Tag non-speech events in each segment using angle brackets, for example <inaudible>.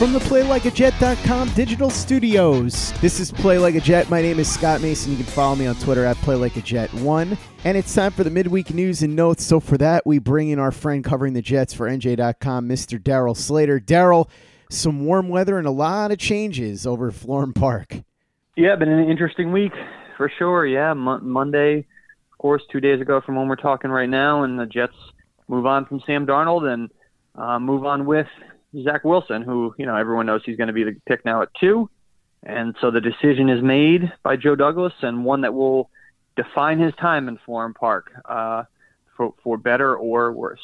From the PlayLikeAJet.com digital studios, this is Play Like a Jet. My name is Scott Mason. You can follow me on Twitter at PlayLikeAJet1. And it's time for the midweek news and notes. So for that, we bring in our friend covering the Jets for NJ.com, Mr. Darryl Slater. Darryl, some warm weather and a lot of changes over at Florham Park. Yeah, been an interesting week for sure. Yeah, Mo- Monday, of course, two days ago from when we're talking right now, and the Jets move on from Sam Darnold and uh, move on with Zach Wilson, who you know everyone knows he's going to be the pick now at two, and so the decision is made by Joe Douglas, and one that will define his time in Florham Park uh, for for better or worse.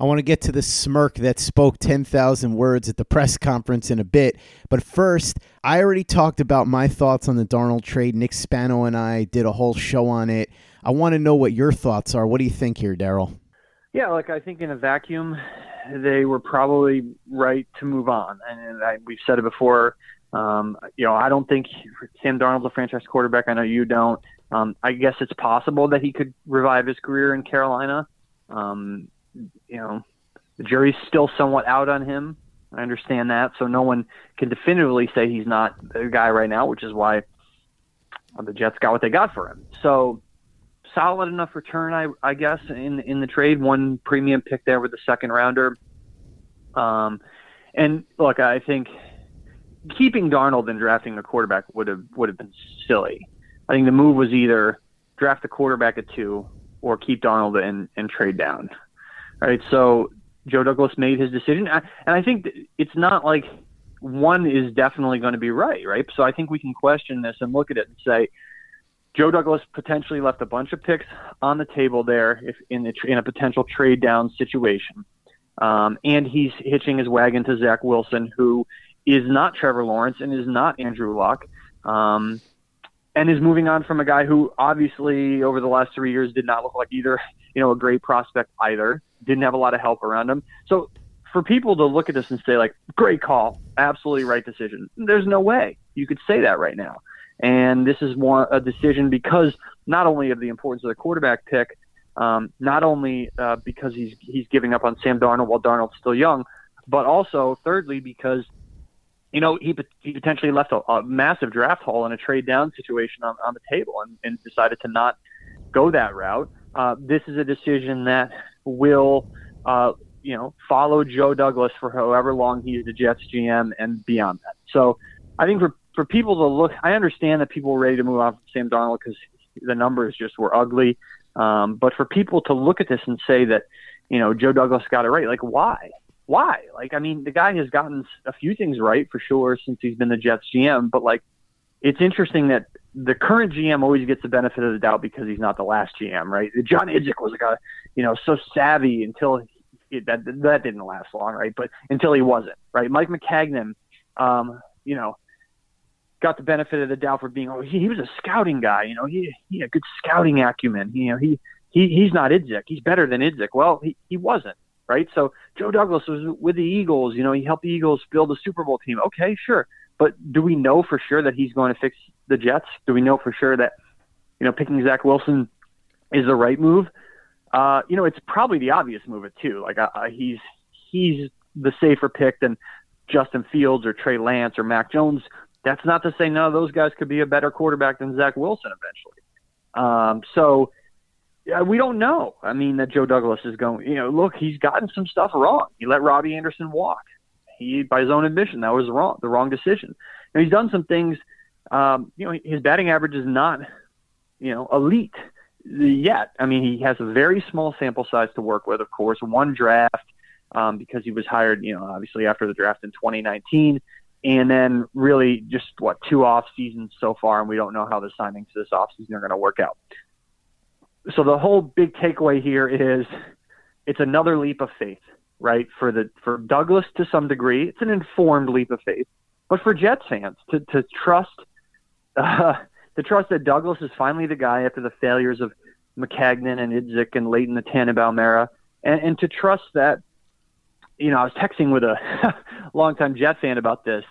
I want to get to the smirk that spoke 10,000 words at the press conference in a bit. But first, I already talked about my thoughts on the Darnold trade. Nick Spano and I did a whole show on it. I want to know what your thoughts are. What do you think here, Darryl? Yeah, like I think in a vacuum, they were probably right to move on. And I, we've said it before. Um, you know, I don't think Sam Darnold's a franchise quarterback. I know you don't. Um, I guess it's possible that he could revive his career in Carolina. Um, you know, the jury's still somewhat out on him. I understand that, so no one can definitively say he's not the guy right now, which is why the Jets got what they got for him. So solid enough return, I, I guess, in in the trade. One premium pick there with the second rounder. Um, and look, I think keeping Darnold and drafting a quarterback would have would have been silly. I think the move was either draft a quarterback at two or keep Darnold and, and trade down. All right, so Joe Douglas made his decision, and I think it's not like one is definitely going to be right, right? So I think we can question this and look at it and say Joe Douglas potentially left a bunch of picks on the table there if in the, in a potential trade down situation, um, and he's hitching his wagon to Zach Wilson, who is not Trevor Lawrence and is not Andrew Luck. Um, and is moving on from a guy who obviously over the last three years did not look like either, you know, a great prospect either. Didn't have a lot of help around him. So for people to look at this and say like, great call, absolutely right decision. There's no way you could say that right now. And this is one a decision because not only of the importance of the quarterback pick, um, not only uh, because he's he's giving up on Sam Darnold while Darnold's still young, but also thirdly because you know, he, he potentially left a, a massive draft haul in a trade down situation on, on the table and, and decided to not go that route. Uh, this is a decision that will, uh, you know, follow Joe Douglas for however long he's the Jets GM and beyond that. So I think for, for people to look, I understand that people were ready to move on from Sam Darnold because the numbers just were ugly. Um, but for people to look at this and say that, you know, Joe Douglas got it right, like why? why? Like, I mean, the guy has gotten a few things right for sure since he's been the Jets GM, but like, it's interesting that the current GM always gets the benefit of the doubt because he's not the last GM, right? John Idzik was a, you know, so savvy until that that didn't last long, right? But until he wasn't, right? Mike Maccagnan, um, you know, got the benefit of the doubt for being, oh, he, he was a scouting guy, you know, he he had good scouting acumen, you know, he he he's not Idzik, he's better than Idzik. Well, he he wasn't, right? So Joe Douglas was with the Eagles. You know, he helped the Eagles build a Super Bowl team. Okay, sure. But do we know for sure that he's going to fix the Jets? Do we know for sure that you know, picking Zach Wilson is the right move. Uh, you know, it's probably the obvious move too. Like uh, he's he's the safer pick than Justin Fields or Trey Lance or Mac Jones. That's not to say none of those guys could be a better quarterback than Zach Wilson eventually. Um, so yeah, we don't know. I mean, that Joe Douglas is going. You know, look, he's gotten some stuff wrong. He let Robbie Anderson walk. He, by his own admission, that was wrong, the wrong decision. And he's done some things. Um, you know, his batting average is not, you know, elite yet. I mean, he has a very small sample size to work with. Of course, one draft um, because he was hired, you know, obviously after the draft in 2019, and then really just what two off seasons so far, and we don't know how the signings this off season are going to work out so the whole big takeaway here is it's another leap of faith, right? For the for Douglas to some degree, it's an informed leap of faith, but for Jets fans to to trust uh, <laughs> to trust that Douglas is finally the guy after the failures of Maccagnan and Idzik and Leighton the Tannenbaum era, and, and to trust that. You know, I was texting with a <laughs> longtime Jet fan about this,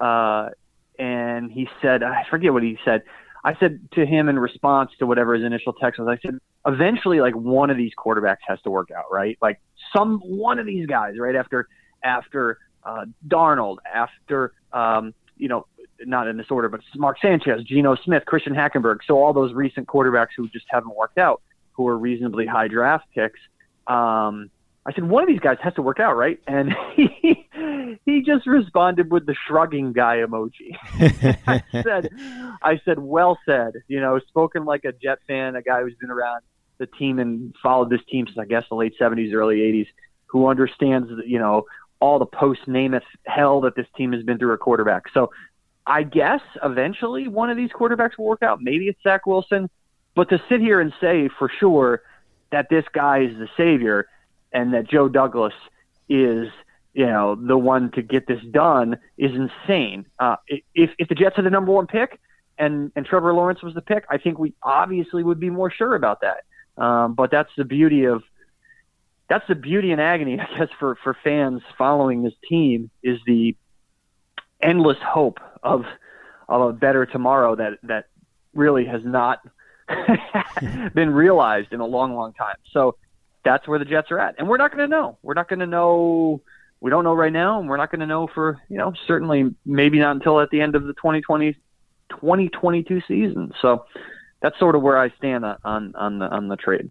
uh, and he said, I forget what he said I said to him in response to whatever his initial text was, I said, eventually, like one of these quarterbacks has to work out, right? Like some one of these guys, right after after uh, Darnold, after um, you know, not in this order, but Mark Sanchez, Geno Smith, Christian Hackenberg. So all those recent quarterbacks who just haven't worked out, who are reasonably high draft picks. Um, I said, one of these guys has to work out, right? And <laughs> he he just responded with the shrugging guy emoji. <laughs> I said, I said, well said. You know, spoken like a Jet fan, a guy who's been around the team and followed this team since I guess the late '70s, early '80s, who understands, you know, all the post Namath hell that this team has been through a quarterback. So I guess eventually one of these quarterbacks will work out. Maybe it's Zach Wilson, but to sit here and say for sure that this guy is the savior and that Joe Douglas is you know the one to get this done is insane. Uh, if if the Jets had the number one pick and and Trevor Lawrence was the pick, I think we obviously would be more sure about that. Um, but that's the beauty of that's the beauty and agony, <laughs> I guess, for for fans following this team is the endless hope of of a better tomorrow that that really has not <laughs> been realized in a long, long time. So that's where the Jets are at. And we're not going to know. We're not going to know. We don't know right now, and we're not going to know for, you know, certainly maybe not until at the end of the 2020, 2022 season. So that's sort of where I stand on, on, the, on the trade.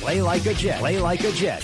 Play like a Jet. Play like a Jet.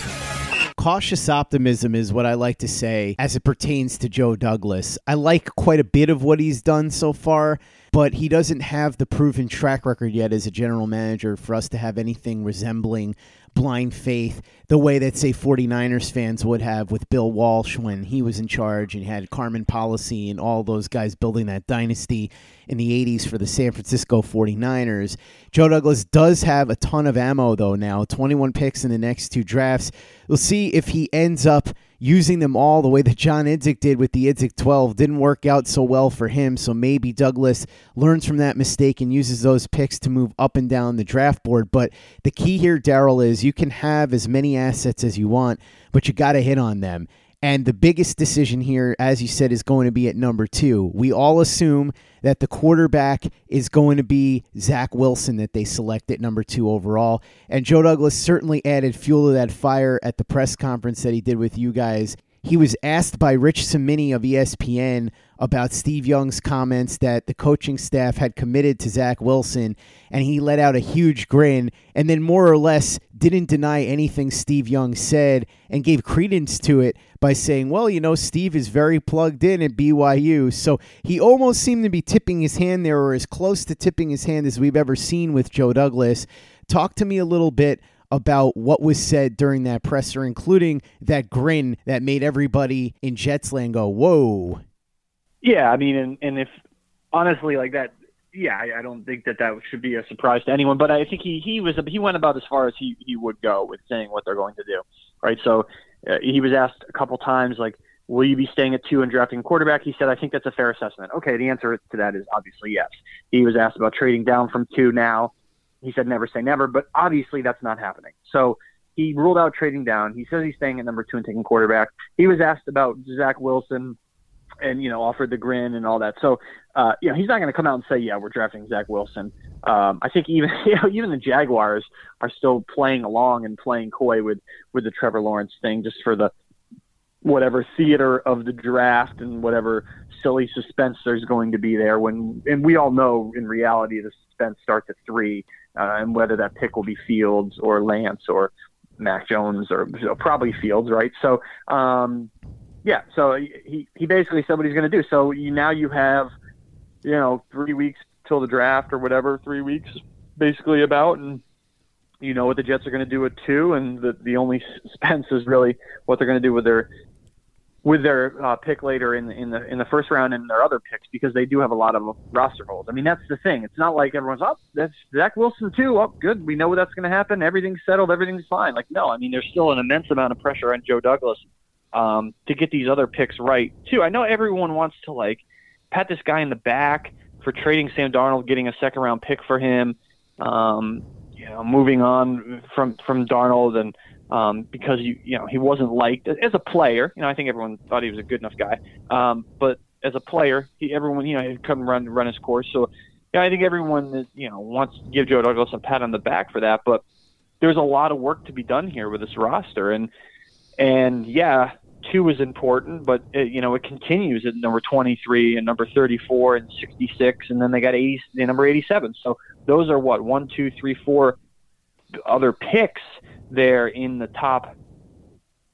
Cautious optimism is what I like to say as it pertains to Joe Douglas. I like quite a bit of what he's done so far, but he doesn't have the proven track record yet as a general manager for us to have anything resembling blind faith the way that, say, 49ers fans would have with Bill Walsh when he was in charge and had Carmen Policy and all those guys building that dynasty in the 80s for the San Francisco 49ers. Joe Douglas does have a ton of ammo, though, now 21 picks in the next two drafts. We'll see if he ends up using them all the way that John Idzik did with the Idzik 12 didn't work out so well for him. So maybe Douglas learns from that mistake and uses those picks to move up and down the draft board. But the key here, Darryl, is you can have as many assets as you want, but you got to hit on them. And the biggest decision here, as you said, is going to be at number two. We all assume that the quarterback is going to be Zach Wilson that they select at number two overall. And Joe Douglas certainly added fuel to that fire at the press conference that he did with you guys he was asked by Rich Cimini of ESPN about Steve Young's comments that the coaching staff had committed to Zach Wilson, and he let out a huge grin and then more or less didn't deny anything Steve Young said and gave credence to it by saying, Well, you know, Steve is very plugged in at BYU. So he almost seemed to be tipping his hand there, or as close to tipping his hand as we've ever seen with Joe Douglas. Talk to me a little bit about what was said during that presser, including that grin that made everybody in Jetsland go, "Whoa!" Yeah, I mean, and, and if honestly, like that, yeah, I, I don't think that that should be a surprise to anyone. But I think he he was he went about as far as he he would go with saying what they're going to do, right? So uh, he was asked a couple times like, "Will you be staying at two and drafting quarterback?" He said, "I think that's a fair assessment." Okay, the answer to that is obviously yes. He was asked about trading down from two now. He said, "Never say never," but obviously that's not happening. So he ruled out trading down. He says he's staying at number two and taking quarterback. He was asked about Zach Wilson and you know offered the grin and all that. So uh, you know he's not going to come out and say, "Yeah, we're drafting Zach Wilson." Um, I think even <laughs> you know even the Jaguars are still playing along and playing coy with with the Trevor Lawrence thing just for the whatever theater of the draft and whatever silly suspense there's going to be there. When and we all know in reality the suspense starts at three, uh, and whether that pick will be Fields or Lance or Mac Jones or you know, probably Fields, right? So. Um, yeah, so he he basically said what he's going to do. So you, now you have, you know, three weeks till the draft or whatever, three weeks basically about, and you know what the Jets are going to do at two, and the the only suspense is really what they're going to do with their with their uh, pick later in the, in the in the first round and their other picks because they do have a lot of roster holes. I mean, that's the thing. It's not like everyone's up. Oh, that's Zach Wilson too. Oh, good. We know that's going to happen. Everything's settled. Everything's fine. Like, no. I mean, there's still an immense amount of pressure on Joe Douglas um, to get these other picks right too. I know everyone wants to like pat this guy in the back for trading Sam Darnold, getting a second round pick for him, um, you know, moving on from from Darnold and um, because you you know he wasn't liked as a player. You know, I think everyone thought he was a good enough guy, um, but as a player, he everyone you know he'd come run run his course. So yeah, I think everyone you know wants to give Joe Douglas a pat on the back for that, but there's a lot of work to be done here with this roster and and yeah, two is important, but it, you know it continues at number 23 and number 34 and 66, and then they got 80, number 87. So those are what one, two, three, four other picks there in the top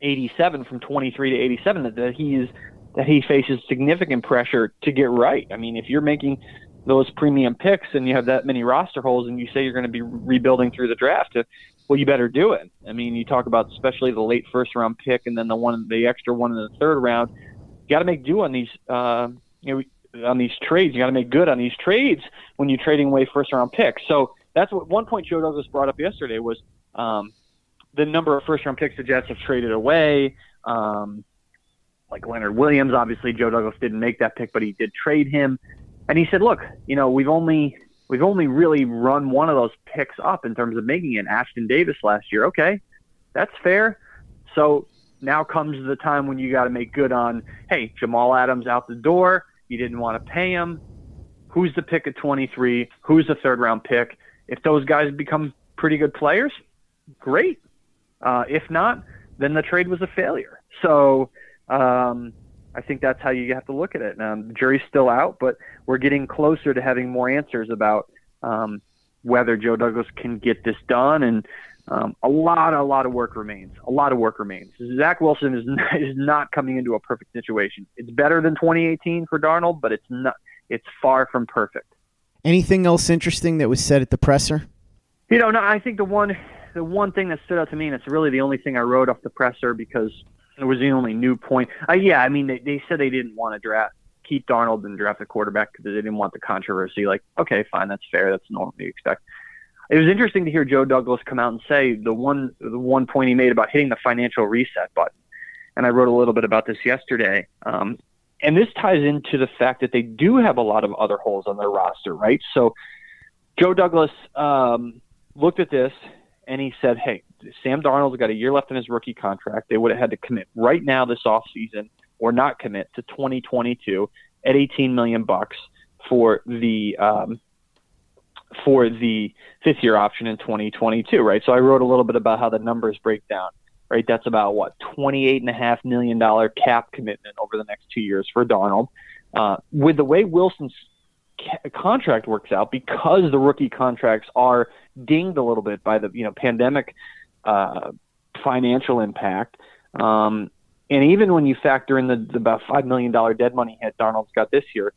87 from 23 to 87 that, that he is that he faces significant pressure to get right. I mean, if you're making those premium picks and you have that many roster holes and you say you're going to be rebuilding through the draft, well, you better do it. I mean, you talk about especially the late first round pick and then the one, the extra one in the third round. You got to make do on these, uh, you know, on these trades. You got to make good on these trades when you're trading away first round picks. So that's what one point Joe Douglas brought up yesterday was um, the number of first round picks the Jets have traded away. Um, like Leonard Williams, obviously Joe Douglas didn't make that pick, but he did trade him. And he said, "Look, you know, we've only we've only really run one of those picks up in terms of making it Ashtyn Davis last year. Okay, that's fair. So now comes the time when you got to make good on, hey, Jamal Adams out the door. You didn't want to pay him. Who's the pick at 23? Who's the third round pick? If those guys become pretty good players, great. Uh, if not, then the trade was a failure. So um, I think that's how you have to look at it. Um, the jury's still out, but we're getting closer to having more answers about um, whether Joe Douglas can get this done. And um, a lot, a lot of work remains. A lot of work remains. Zach Wilson is <laughs> not, is not coming into a perfect situation. It's better than 2018 for Darnold, but it's not. It's far from perfect. Anything else interesting that was said at the presser? You know, no. I think the one, the one thing that stood out to me, and it's really the only thing I wrote off the presser because it was the only new point. Uh, yeah, I mean, they, they said they didn't want to draft keep Darnold and draft a quarterback because they didn't want the controversy. Like, okay, fine, that's fair. That's normal you expect. It was interesting to hear Joe Douglas come out and say the one the one point he made about hitting the financial reset button. And I wrote a little bit about this yesterday. Um, and this ties into the fact that they do have a lot of other holes on their roster, right? So Joe Douglas um, looked at this and he said, "Hey, Sam Darnold's got a year left in his rookie contract. They would have had to commit right now this offseason or not commit to 2022 at 18 million bucks for the um, for the fifth year option in 2022, right? So I wrote a little bit about how the numbers break down, right? That's about what 28 and a half million dollar cap commitment over the next two years for Darnold. Uh, with the way Wilson's ca- contract works out, because the rookie contracts are dinged a little bit by the you know pandemic uh, financial impact. Um, and even when you factor in the, the about five million dollar dead money hit Darnold's got this year,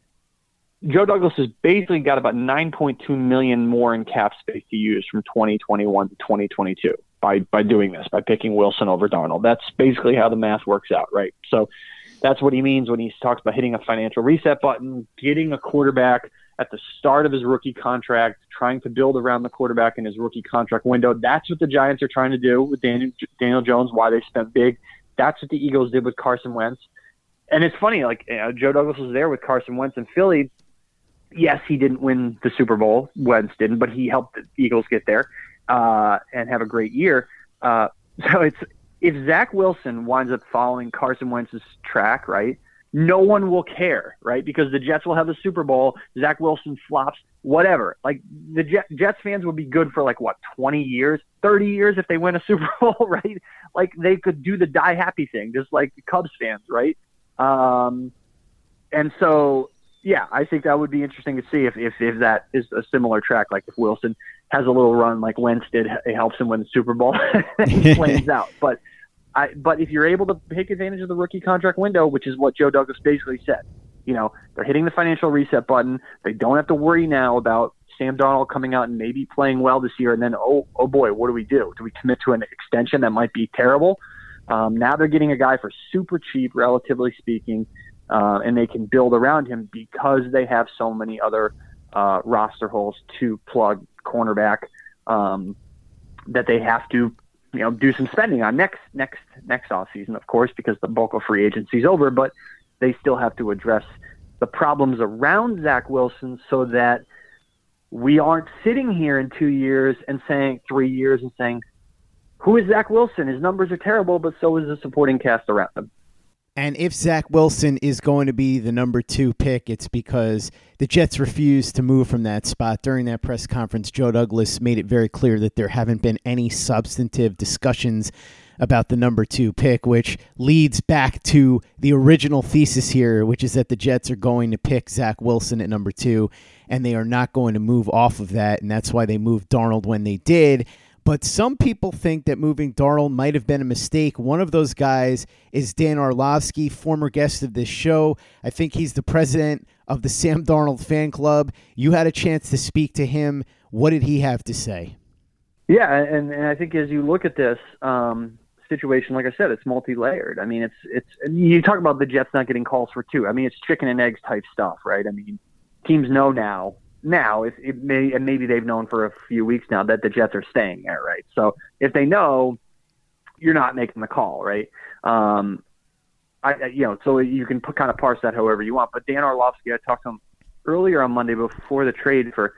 Joe Douglas has basically got about 9.2 million more in cap space to use from 2021 to 2022 by by doing this by picking Wilson over Darnold. That's basically how the math works out, right? So that's what he means when he talks about hitting a financial reset button, getting a quarterback at the start of his rookie contract, trying to build around the quarterback in his rookie contract window. That's what the Giants are trying to do with Daniel, Daniel Jones, why they spent big. That's what the Eagles did with Carson Wentz. And it's funny, like you know, Joe Douglas was there with Carson Wentz in Philly. Yes, he didn't win the Super Bowl. Wentz didn't, but he helped the Eagles get there uh, and have a great year. Uh, <laughs> so it's if Zach Wilson winds up following Carson Wentz's track, right? No one will care, right? Because the Jets will have the Super Bowl. Zach Wilson flops, whatever. Like the Jets fans would be good for like what, 20 years, 30 years if they win a <laughs> Super Bowl, right? Like they could do the die happy thing, just like the Cubs fans, right? Um, and so, yeah, I think that would be interesting to see if, if, if that is a similar track, like if Wilson has a little run like Wentz did, it helps him win the Super Bowl, <laughs> he flames <laughs> out. But I, but if you're able to take advantage of the rookie contract window, which is what Joe Douglas basically said, you know, they're hitting the financial reset button. They don't have to worry now about Sam Darnold coming out and maybe playing well this year, and then oh oh boy, what do we do? Do we commit to an extension that might be terrible? Um, now they're getting a guy for super cheap, relatively speaking, uh, and they can build around him because they have so many other uh, roster holes to plug cornerback um, that they have to you know do some spending on next next next off season, of course, because the bulk of free agency is over. But they still have to address the problems around Zach Wilson so that we aren't sitting here in two years and saying three years and saying, "Who is Zach Wilson? His numbers are terrible, but so is the supporting cast around him." And if Zach Wilson is going to be the number two pick, it's because the Jets refused to move from that spot. During that press conference, Joe Douglas made it very clear that there haven't been any substantive discussions about the number two pick, which leads back to the original thesis here, which is that the Jets are going to pick Zach Wilson at number two, and they are not going to move off of that. And that's why they moved Darnold when they did. But some people think that moving Darnold might have been a mistake. One of those guys is Dan Orlovsky, former guest of this show. I think he's the president of the Sam Darnold fan club. You had a chance to speak to him. What did he have to say? Yeah, and, and I think as you look at this um, situation, like I said, it's multi-layered. I mean, it's it's you talk about the Jets not getting calls for two. I mean, it's chicken and eggs type stuff, right? I mean, teams know now now, if it may, and maybe they've known for a few weeks now that the Jets are staying there, right? So if they know, you're not making the call, right? Um, I, you know, so you can put, kind of parse that however you want. But Dan Orlovsky, I talked to him earlier on Monday before the trade for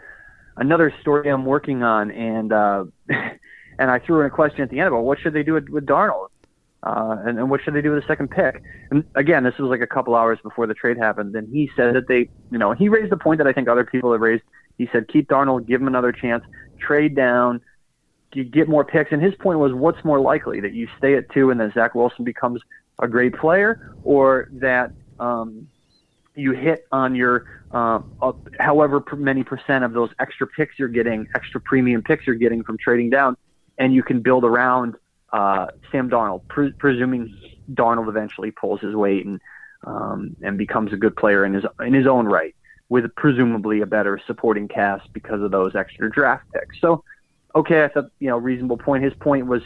another story I'm working on, and uh, <laughs> and I threw in a question at the end about what should they do with, with Darnold. Uh, and, and what should they do with the second pick? And again, this was like a couple hours before the trade happened. And he said that they, you know, he raised the point that I think other people have raised. He said, keep Darnold, give him another chance, trade down, get more picks. And his point was, what's more likely that you stay at two and then Zach Wilson becomes a great player, or that um, you hit on your uh, however many percent of those extra picks you're getting, extra premium picks you're getting from trading down, and you can build around uh, Sam Darnold, pre- presuming Darnold eventually pulls his weight and um, and becomes a good player in his in his own right, with presumably a better supporting cast because of those extra draft picks. So, okay, I thought you know reasonable point. His point was,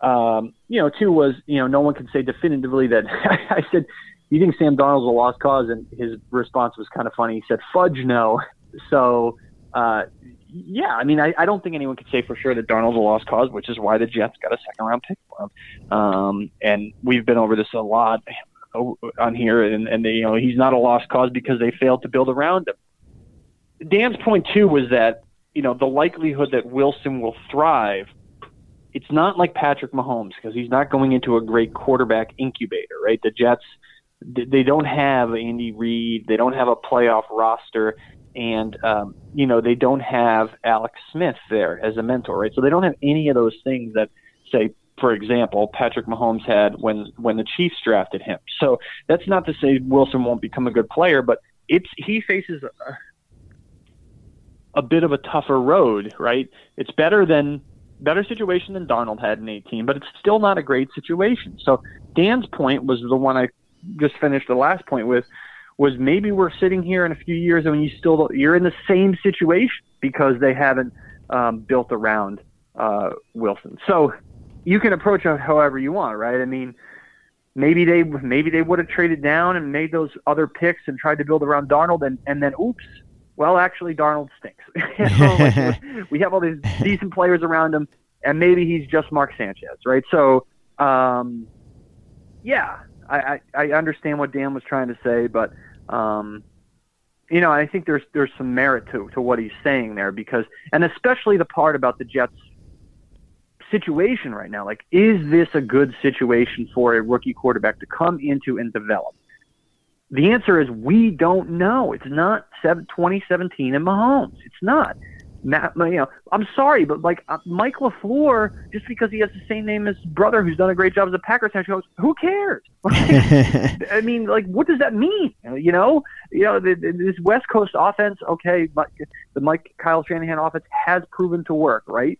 um, you know, two was you know no one can say definitively that. <laughs> I said, you think Sam Darnold's a lost cause, and his response was kind of funny. He said, fudge no. So uh, yeah, I mean, I, I don't think anyone could say for sure that Darnold's a lost cause, which is why the Jets got a second round pick for him. Um, and we've been over this a lot on here, and, and they, you know, he's not a lost cause because they failed to build around him. Dan's point too was that you know the likelihood that Wilson will thrive. It's not like Patrick Mahomes because he's not going into a great quarterback incubator, right? The Jets, they don't have Andy Reid, they don't have a playoff roster and um, you know they don't have Alex Smith there as a mentor, right? So they don't have any of those things that say, for example, Patrick Mahomes had when when the Chiefs drafted him. So that's not to say Wilson won't become a good player, but it's he faces a, a bit of a tougher road, right? It's better than better situation than Darnold had in 18, but it's still not a great situation. So Dan's point was the one I just finished the last point with was maybe we're sitting here in a few years and you still you're in the same situation because they haven't um, built around uh, Wilson. So you can approach it however you want, right? I mean, maybe they maybe they would have traded down and made those other picks and tried to build around Darnold, and and then oops, well, actually, Darnold stinks. <laughs> like, <laughs> we have all these decent players around him, and maybe he's just Mark Sanchez, right? So, um, yeah, I, I, I understand what Dan was trying to say, but um, you know, I think there's there's some merit to to what he's saying there because, and especially the part about the Jets situation right now. Like, is this a good situation for a rookie quarterback to come into and develop? The answer is we don't know. It's not 2017 and Mahomes. It's not. Matt, you know, I'm sorry, but like uh, Mike LaFleur, just because he has the same name as his brother, who's done a great job as a Packers head coach, who cares? <laughs> <laughs> I mean, like, what does that mean? You know, you know, the, the, this West Coast offense, okay, the Mike Kyle Shanahan offense has proven to work, right?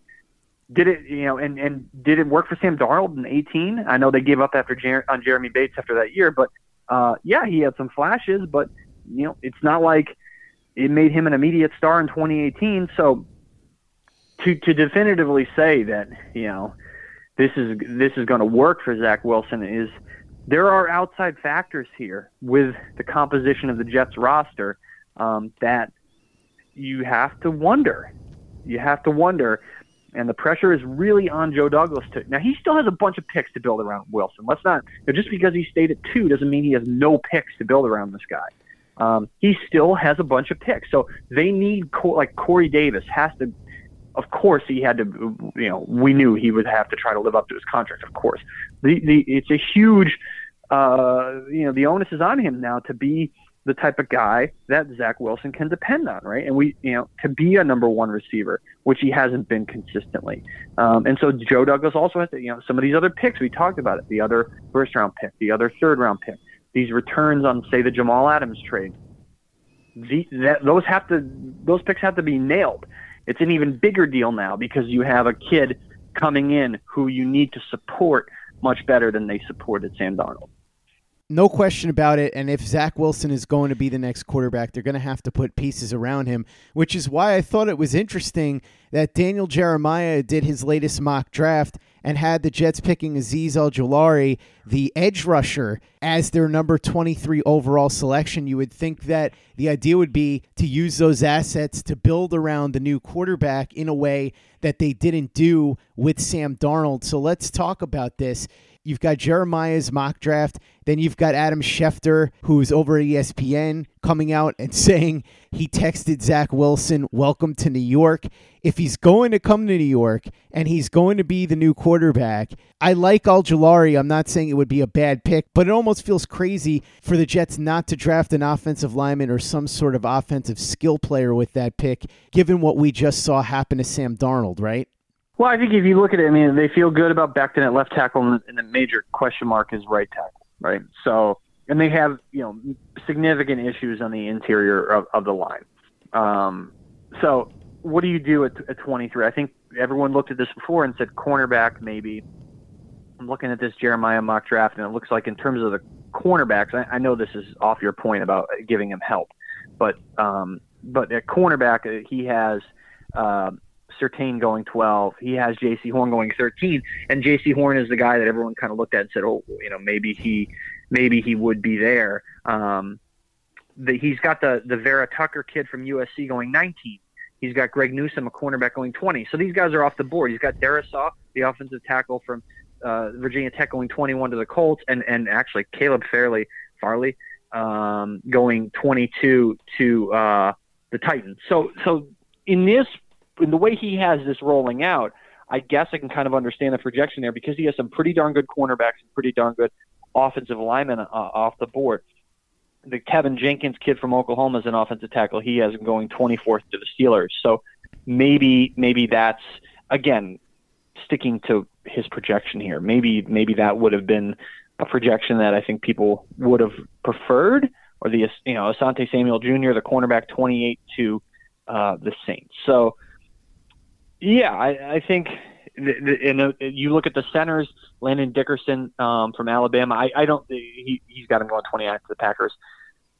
Did it, you know, and and did it work for Sam Darnold in 18? I know they gave up after Jer- on Jeremy Bates after that year, but uh, yeah, he had some flashes, but you know, it's not like it made him an immediate star in 2018. So to to definitively say that you know this is this is going to work for Zach Wilson is there are outside factors here with the composition of the Jets roster um, that you have to wonder. You have to wonder, and the pressure is really on Joe Douglas to. Now he still has a bunch of picks to build around Wilson. Let's not just because he stayed at two doesn't mean he has no picks to build around this guy um, he still has a bunch of picks. So they need like Corey Davis has to. Of course, he had to. You know, we knew he would have to try to live up to his contract. Of course, the, the it's a huge. Uh, you know, the onus is on him now to be the type of guy that Zach Wilson can depend on, right? And we, you know, to be a number one receiver, which he hasn't been consistently. Um, and so Joe Douglas also has to, you know, some of these other picks we talked about it, the other first round pick, the other third round pick these returns on say the Jamal Adams trade. The, that, those have to those picks have to be nailed. It's an even bigger deal now because you have a kid coming in who you need to support much better than they supported Sam Darnold. No question about it. And if Zach Wilson is going to be the next quarterback, they're going to have to put pieces around him, which is why I thought it was interesting that Daniel Jeremiah did his latest mock draft and had the Jets picking Azeez Ojulari, the edge rusher, as their number 23 overall selection. You would think that the idea would be to use those assets to build around the new quarterback in a way that they didn't do with Sam Darnold. So let's talk about this. You've got Jeremiah's mock draft. Then you've got Adam Schefter, who's over at ESPN, coming out and saying he texted Zach Wilson, Welcome to New York. If he's going to come to New York and he's going to be the new quarterback, I like Ojulari. I'm not saying it would be a bad pick, but it almost feels crazy for the Jets not to draft an offensive lineman or some sort of offensive skill player with that pick, given what we just saw happen to Sam Darnold, right? Well, I think if you look at it, I mean, they feel good about Becton at left tackle, and the major question mark is right tackle, right? So, and they have you know significant issues on the interior of, of the line. Um, so, what do you do at, at 23? I think everyone looked at this before and said cornerback maybe. I'm looking at this Jeremiah mock draft, and it looks like in terms of the cornerbacks, I, I know this is off your point about giving him help, but um, but at cornerback, he has. Uh, Surtain going 12. He has Jaycee Horn going 13, and Jaycee Horn is the guy that everyone kind of looked at and said, "Oh, you know, maybe he, maybe he would be there." Um, the, he's got the the Vera Tucker kid from USC going 19. He's got Greg Newsom, a cornerback, going 20. So these guys are off the board. He's got Darrisaw, the offensive tackle from uh, Virginia Tech, going 21 to the Colts, and and actually Caleb Fairley Farley um, going 22 to uh, the Titans. So so in this in the way he has this rolling out, I guess I can kind of understand the projection there because he has some pretty darn good cornerbacks and pretty darn good offensive linemen uh, off the board. The Teven Jenkins kid from Oklahoma is an offensive tackle. He has him going 24th to the Steelers. So maybe maybe that's again sticking to his projection here. Maybe maybe that would have been a projection that I think people would have preferred, or the you know Asante Samuel Jr. the cornerback 28 to uh, the Saints. So yeah, I, I think, and you look at the centers, Landon Dickerson um, from Alabama. I, I don't. He he's got him going 29 to the Packers.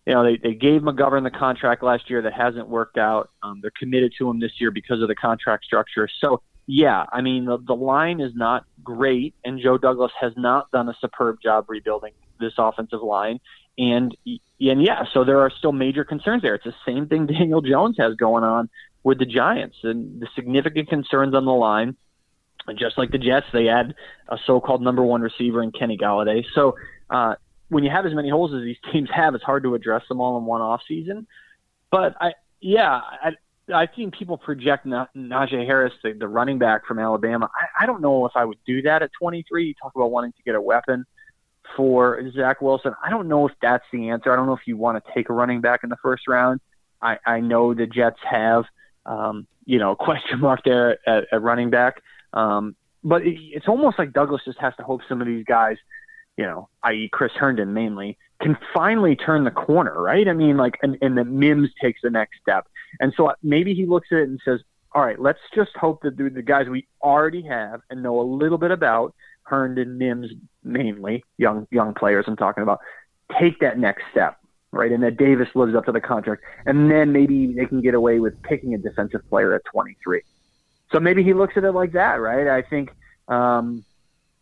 You know, they, they gave McGovern the contract last year that hasn't worked out. Um, they're committed to him this year because of the contract structure. So, yeah, I mean, the, the line is not great, and Joe Douglas has not done a superb job rebuilding this offensive line. and and yeah, so there are still major concerns there. It's the same thing <laughs> Daniel Jones has going on with the Giants and the significant concerns on the line. Just like the Jets, they add a so-called number one receiver in Kenny Golladay. So uh, when you have as many holes as these <laughs> teams have, it's hard to address them all in one off season. But I, yeah, I, I've seen people project Najee Harris, the, the running back from Alabama. I, I don't know if I would do that at 23. You talk about wanting to get a weapon for Zach Wilson. I don't know if that's the answer. I don't know if you want to take a running back in the first round. I, I know the Jets have, um, you know, a <laughs> question mark there at, at running back. Um, but it, it's almost like Douglas just has to hope some of these guys, you know, i.e. Chris Herndon mainly, can finally turn the corner, right? I mean, like, and, and that Mims takes the next step. And so maybe he looks at it and says, all right, let's just hope that the, the guys we already have and know a little bit about – Herndon, Mims, mainly young young players I'm talking about, take that next step, right? And that Davis lives up to the contract, and then maybe they can get away with picking a defensive player at 23. So maybe he looks at it like that, right? I think um,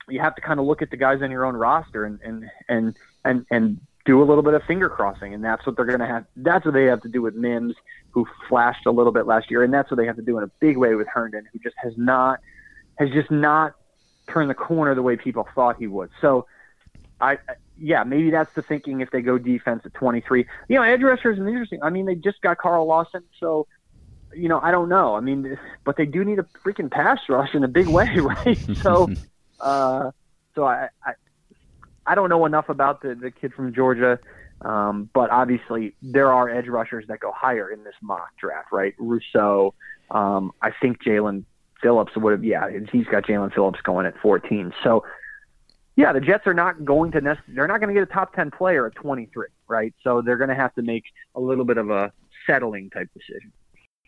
you have to kind of look at the guys on your own roster and and and and and do a little bit of finger crossing, and that's what they're going to have. That's what they have to do with Mims, who flashed a little bit last year, and that's what they have to do in a big way with Herndon, who just has not has just not turned the corner the way people thought he would. So, I yeah, maybe that's the thinking if they go defense at 23. You know, edge rushers is interesting. I mean, they just got Carl Lawson, so you know, I don't know. I mean, <laughs> but they do need a freaking pass rush in a big way, <laughs> right? <laughs> so, uh, so I, I, I don't know enough about the the kid from Georgia. Um, but obviously, there are edge rushers that go higher in this mock draft, right? Rousseau, um, I think Jaelan Phillips would have, yeah, he's got Jaelan Phillips going at 14. So, yeah, the Jets are not going to they're not going to get a top 10 player at 23, right? So they're going to have to make a little bit of a settling type decision.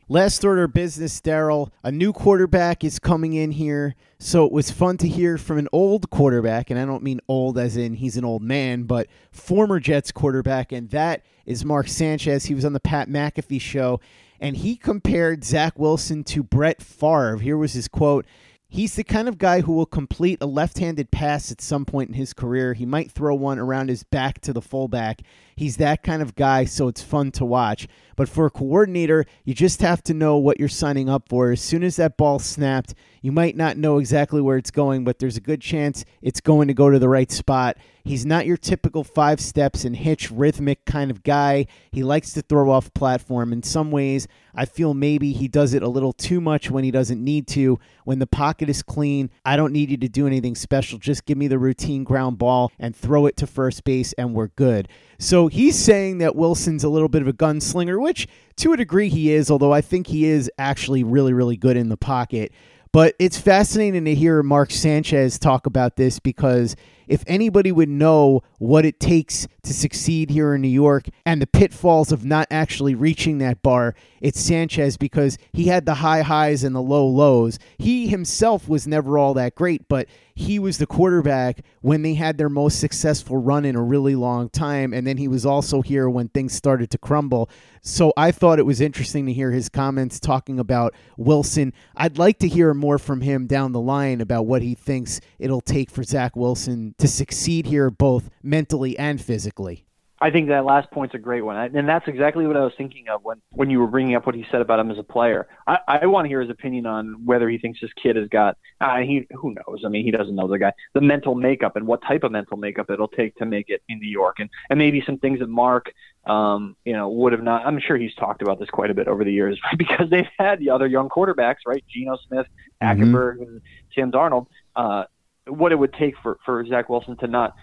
Last order of business, Darryl. A new quarterback is coming in here. So it was fun to hear from an old quarterback, and I don't mean old as in he's an old man, but former Jets quarterback, and that is Mark Sanchez. He was on the Pat McAfee show, and he compared Zach Wilson to Brett Favre. Here was his quote. He's the kind of guy who will complete a left handed pass at some point in his career. He might throw one around his back to the fullback. He's that kind of guy, so it's fun to watch. But for a coordinator, you just have to know what you're signing up for. As soon as that ball snapped, you might not know exactly where it's going, but there's a good chance it's going to go to the right spot. He's not your typical five steps and hitch rhythmic kind of guy. He likes to throw off platform. In some ways, I feel maybe he does it a little too much when he doesn't need to. When the pocket is clean, I don't need you to do anything special. Just give me the routine ground ball and throw it to first base, and we're good. So he's saying that Wilson's a little bit of a gunslinger, which to a degree he is, although I think he is actually really, really good in the pocket. But it's fascinating to hear Mark Sanchez talk about this because if anybody would know what it takes to succeed here in New York and the pitfalls of not actually reaching that bar, it's Sanchez because he had the high highs and the low lows. He himself was never all that great, but he was the quarterback when they had their most successful run in a really long time. And then he was also here when things started to crumble. So I thought it was interesting to hear his comments talking about Wilson. I'd like to hear more from him down the line about what he thinks it'll take for Zach Wilson to succeed here, both mentally and physically. I think that last point's a great one, and that's exactly what I was thinking of when when you were bringing up what he said about him as a player. I, I want to hear his opinion on whether he thinks this kid has got. Uh, he who knows? I mean, he doesn't know the guy, the mental makeup, and what type of mental makeup it'll take to make it in New York, and and maybe some things that Mark, um, you know, would have not. I'm sure he's talked about this quite a bit over the years <laughs> because they've had the other young quarterbacks, right? Geno Smith, Hackenberg, mm-hmm. and Sam Darnold. Uh, what it would take for for Zach Wilson to not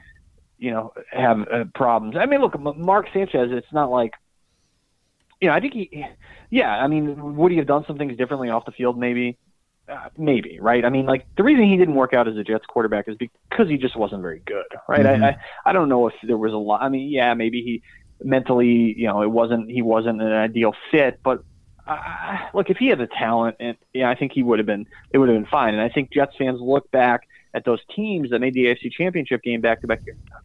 you know, have uh, problems. I mean, look, Mark Sanchez. It's not like, you know, I think he, yeah. I mean, would he have done some things differently off the field? Maybe, uh, maybe, right? I mean, like the reason he didn't work out as a Jets quarterback is because he just wasn't very good, right? Mm-hmm. I, I I don't know if there was a lot. I mean, yeah, maybe he mentally, you know, it wasn't he wasn't an ideal fit, but. Uh, look, if he had the talent, and yeah, I think he would have been. It would have been fine. And I think Jets fans look back at those teams that made the AFC Championship game back to back.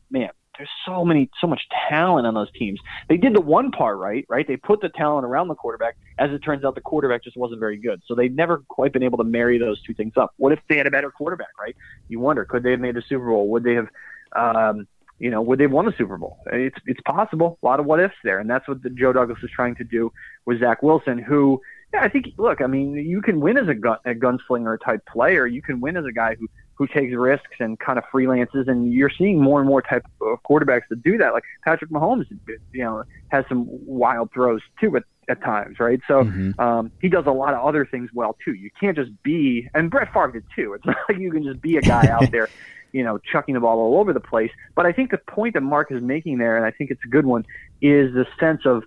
Man, there's so many, so much talent on those teams. They did the one part right, right? They put the talent around the quarterback. As it turns out, the quarterback just wasn't very good. So they've never quite been able to marry those two things up. What if they had a better quarterback, right? You wonder, could they have made the Super Bowl? Would they have, um, you know, would they have won the Super Bowl? It's it's possible. A lot of what ifs there, and that's what the Joe Douglas is trying to do with Zach Wilson, who yeah, I think look, I mean, you can win as a, gun, a gunslinger type player. You can win as a guy who who takes risks and kind of freelances, and you're seeing more and more type of quarterbacks that do that. Like Patrick Mahomes, you know, has some wild throws too at, at times, right? So mm-hmm. um, he does a lot of other things well too. You can't just be, and Brett Favre did too. It's <laughs> not like you can just be a guy out there, <laughs> you know, chucking the ball all over the place. But I think the point that Mark is making there, and I think it's a good one, is the sense of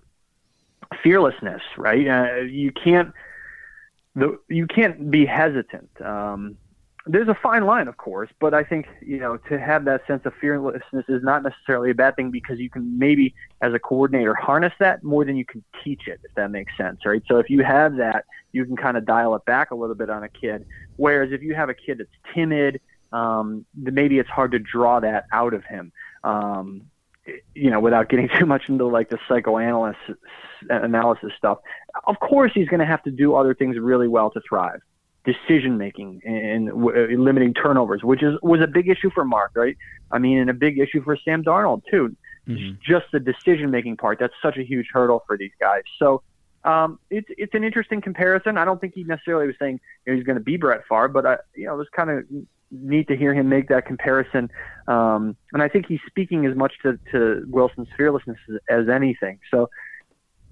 fearlessness, right? Uh, you can't the you can't be hesitant. Um, there's a fine line, of course, but I think you know to have that sense of fearlessness is not necessarily a bad thing because you can maybe, as a coordinator, harness that more than you can teach it, if that makes sense, right? So if you have that, you can kind of dial it back a little bit on a kid. Whereas if you have a kid that's timid, um, maybe it's hard to draw that out of him. Um, you know, without getting <laughs> too much into like the psychoanalysis analysis stuff, of course he's going to have to do other things really well to thrive. Decision making and, w- limiting turnovers, which is was a big issue for Mark, right? I mean, and a big issue for Sam Darnold too. Mm-hmm. Just the decision making part that's such a huge hurdle for these guys. So um, it's it's an interesting comparison. I don't think he necessarily was saying you know, he's going to be Brett Favre, but I, you know, it was kind of neat to hear him make that comparison. Um, and I think he's speaking as much to, to Wilson's fearlessness as, as, anything. So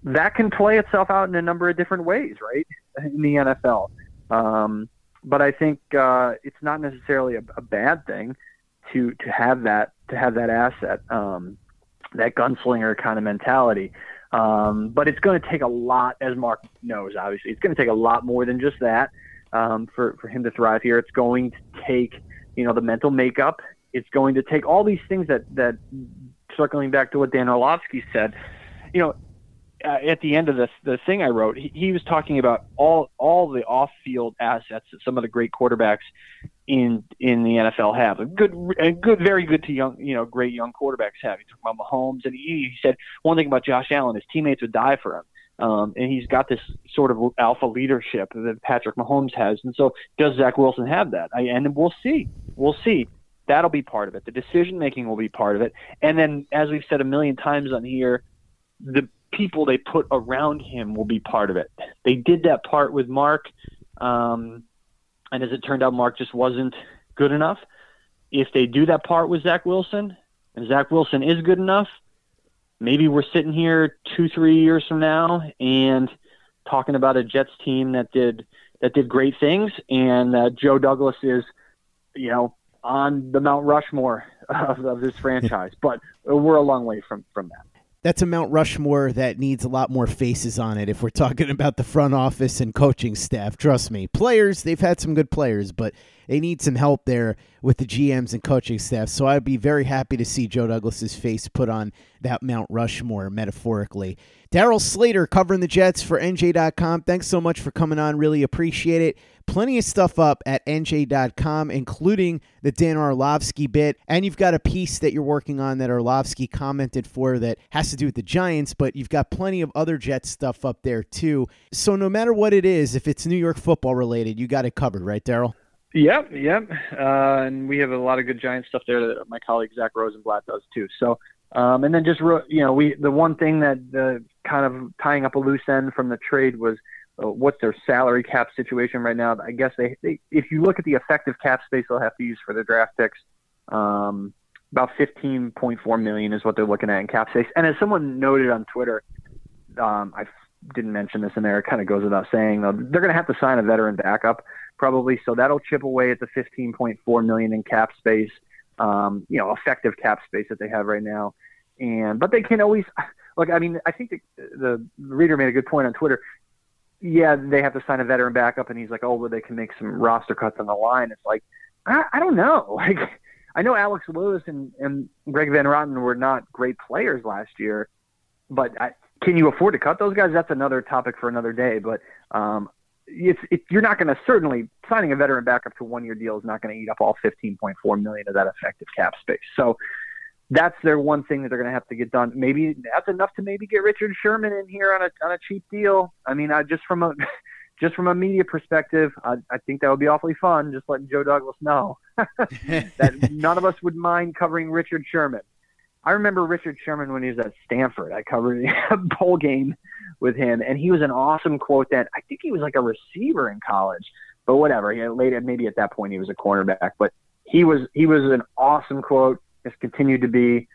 that can play itself out in a number of different ways, right, in the NFL. Um, but I think uh, it's not necessarily a, a, bad thing to to have that to have that asset, um, that gunslinger kind of mentality. Um, but it's going to take a lot, as Mark knows. Obviously, it's going to take a lot more than just that um, for for him to thrive here. It's going to take you know the mental makeup. It's going to take all these things that that circling back to what Dan Orlovsky said. You know, uh, at the end of the the thing I wrote, he, he was talking about all all the off field assets that some of the great quarterbacks in in the NFL have. A good, a good, very good to young, you know, great young quarterbacks have. He talked about Mahomes, and he, he said one thing about Josh Allen: his teammates would die for him. Um, and he's got this sort of alpha leadership that Patrick Mahomes has. And so, does Zach Wilson have that? I, and we'll see. We'll see. That'll be part of it. The decision making will be part of it. And then, as we've said a million times on here, the people they put around him will be part of it. They did that part with Mark, um, and as it turned out, Mark just wasn't good enough. If they do that part with Zach Wilson, and Zach Wilson is good enough, maybe we're sitting here two, three years from now and talking about a Jets team that did that did great things, and uh, Joe Douglas is, you know, on the Mount Rushmore <laughs> of, of this franchise. but we're a long way from from that that's a Mount Rushmore that needs a lot more faces on it if we're talking <laughs> about the front office and coaching staff. Trust me. Players, they've had some good players, but they need some help there with the GMs and coaching staff. So I'd be very happy to see Joe Douglas's face put on that Mount Rushmore metaphorically. Darryl Slater covering the Jets for NJ.com. Thanks so much for coming on. Really appreciate it. Plenty of stuff up at NJ.com, including the Dan Orlovsky bit. And you've got a piece that you're working on that Orlovsky commented for that has to do with the Giants, but you've got plenty of other Jets stuff up there too. So no matter what it is, if it's New York football related, you got it covered, right, Darryl? Yep, yep. Uh, and we have a lot of good Giant stuff there that my colleague Zach Rosenblatt does too. So, um, and then just you know, we the one thing that uh, kind of tying up a loose end from the trade was uh, what's their salary cap situation right now. I guess they, they, if you look at the effective cap space they'll have to use for the draft picks, um, about 15.4 million is what they're looking at in cap space. And as someone noted on Twitter, um, I didn't mention this in there. It kind of goes without saying though. They're going to have to sign a veteran backup probably, so that'll chip away at the 15.4 million in cap space. Um, you know, effective cap space that they have right now. And but they can always look. I mean, I think the, the reader made a good point on Twitter yeah, they have to sign a veteran backup, and he's like, oh, well, they can make some roster cuts on the line. It's like, I, I don't know. <laughs> Like, I know Alex Lewis and, and Greg Van Roten were not great players last year, but I, can you afford to cut those guys? That's another topic for another day. But um, it's it, you're not going to certainly signing a veteran backup to one year deal is not going to eat up all 15.4 million of that effective cap space. So that's their one thing that they're going to have to get done. Maybe that's enough to maybe get Richard Sherman in here on a on a cheap deal. I mean, I just from a <laughs> just from a media perspective, I, I think that would be awfully fun. Just letting Joe Douglas know <laughs> that <laughs> none of us would mind covering Richard Sherman. I remember Richard Sherman when he was at Stanford. I covered a bowl game with him, and he was an awesome quote that I think he was like a receiver in college, but whatever. He later maybe at that point he was a cornerback, but he was he was an awesome quote. Has continued to be.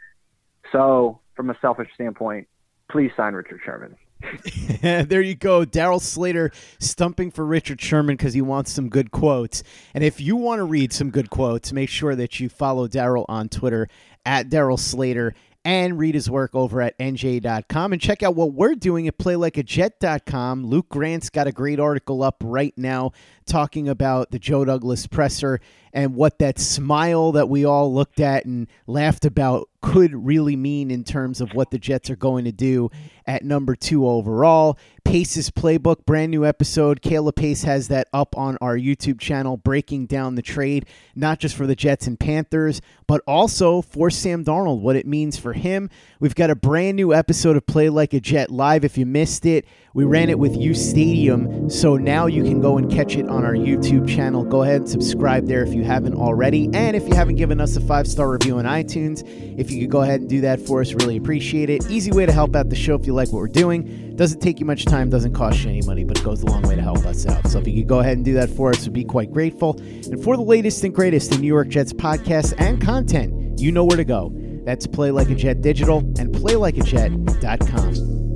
So from a selfish standpoint, please sign Richard Sherman. <laughs> <laughs> there you go. Darryl Slater stumping for Richard Sherman because he wants some good quotes. And if you want to read some good quotes, make sure that you follow Darryl on Twitter at Darryl Slater and read his work over at nj.com and check out what we're doing at playlikeajet.com. Luke Grant's got a great article up right now talking about the Joe Douglas presser and what that smile that we all looked at and laughed about could really mean in terms of what the Jets are going to do at number two overall. Pace's playbook, brand new episode. Kayla Pace has that up on our YouTube channel, breaking down the trade, not just for the Jets and Panthers, but also for Sam Darnold, what it means for him. We've got a brand new episode of Play Like a Jet live. If you missed it, we ran it with U Stadium, so now you can go and catch it on our YouTube channel. Go ahead and subscribe there if you haven't already. And if you haven't given us a five star review on iTunes, if you could go ahead and do that for us, really appreciate it. Easy way to help out the show if you like what we're doing. Doesn't take you much time, doesn't cost you any money, but it goes a long way to help us out. So if you could go ahead and do that for us, we'd be quite grateful. And for the latest and greatest in New York Jets podcasts and content, you know where to go. That's Play Like a Jet Digital and PlayLikeAJet.com.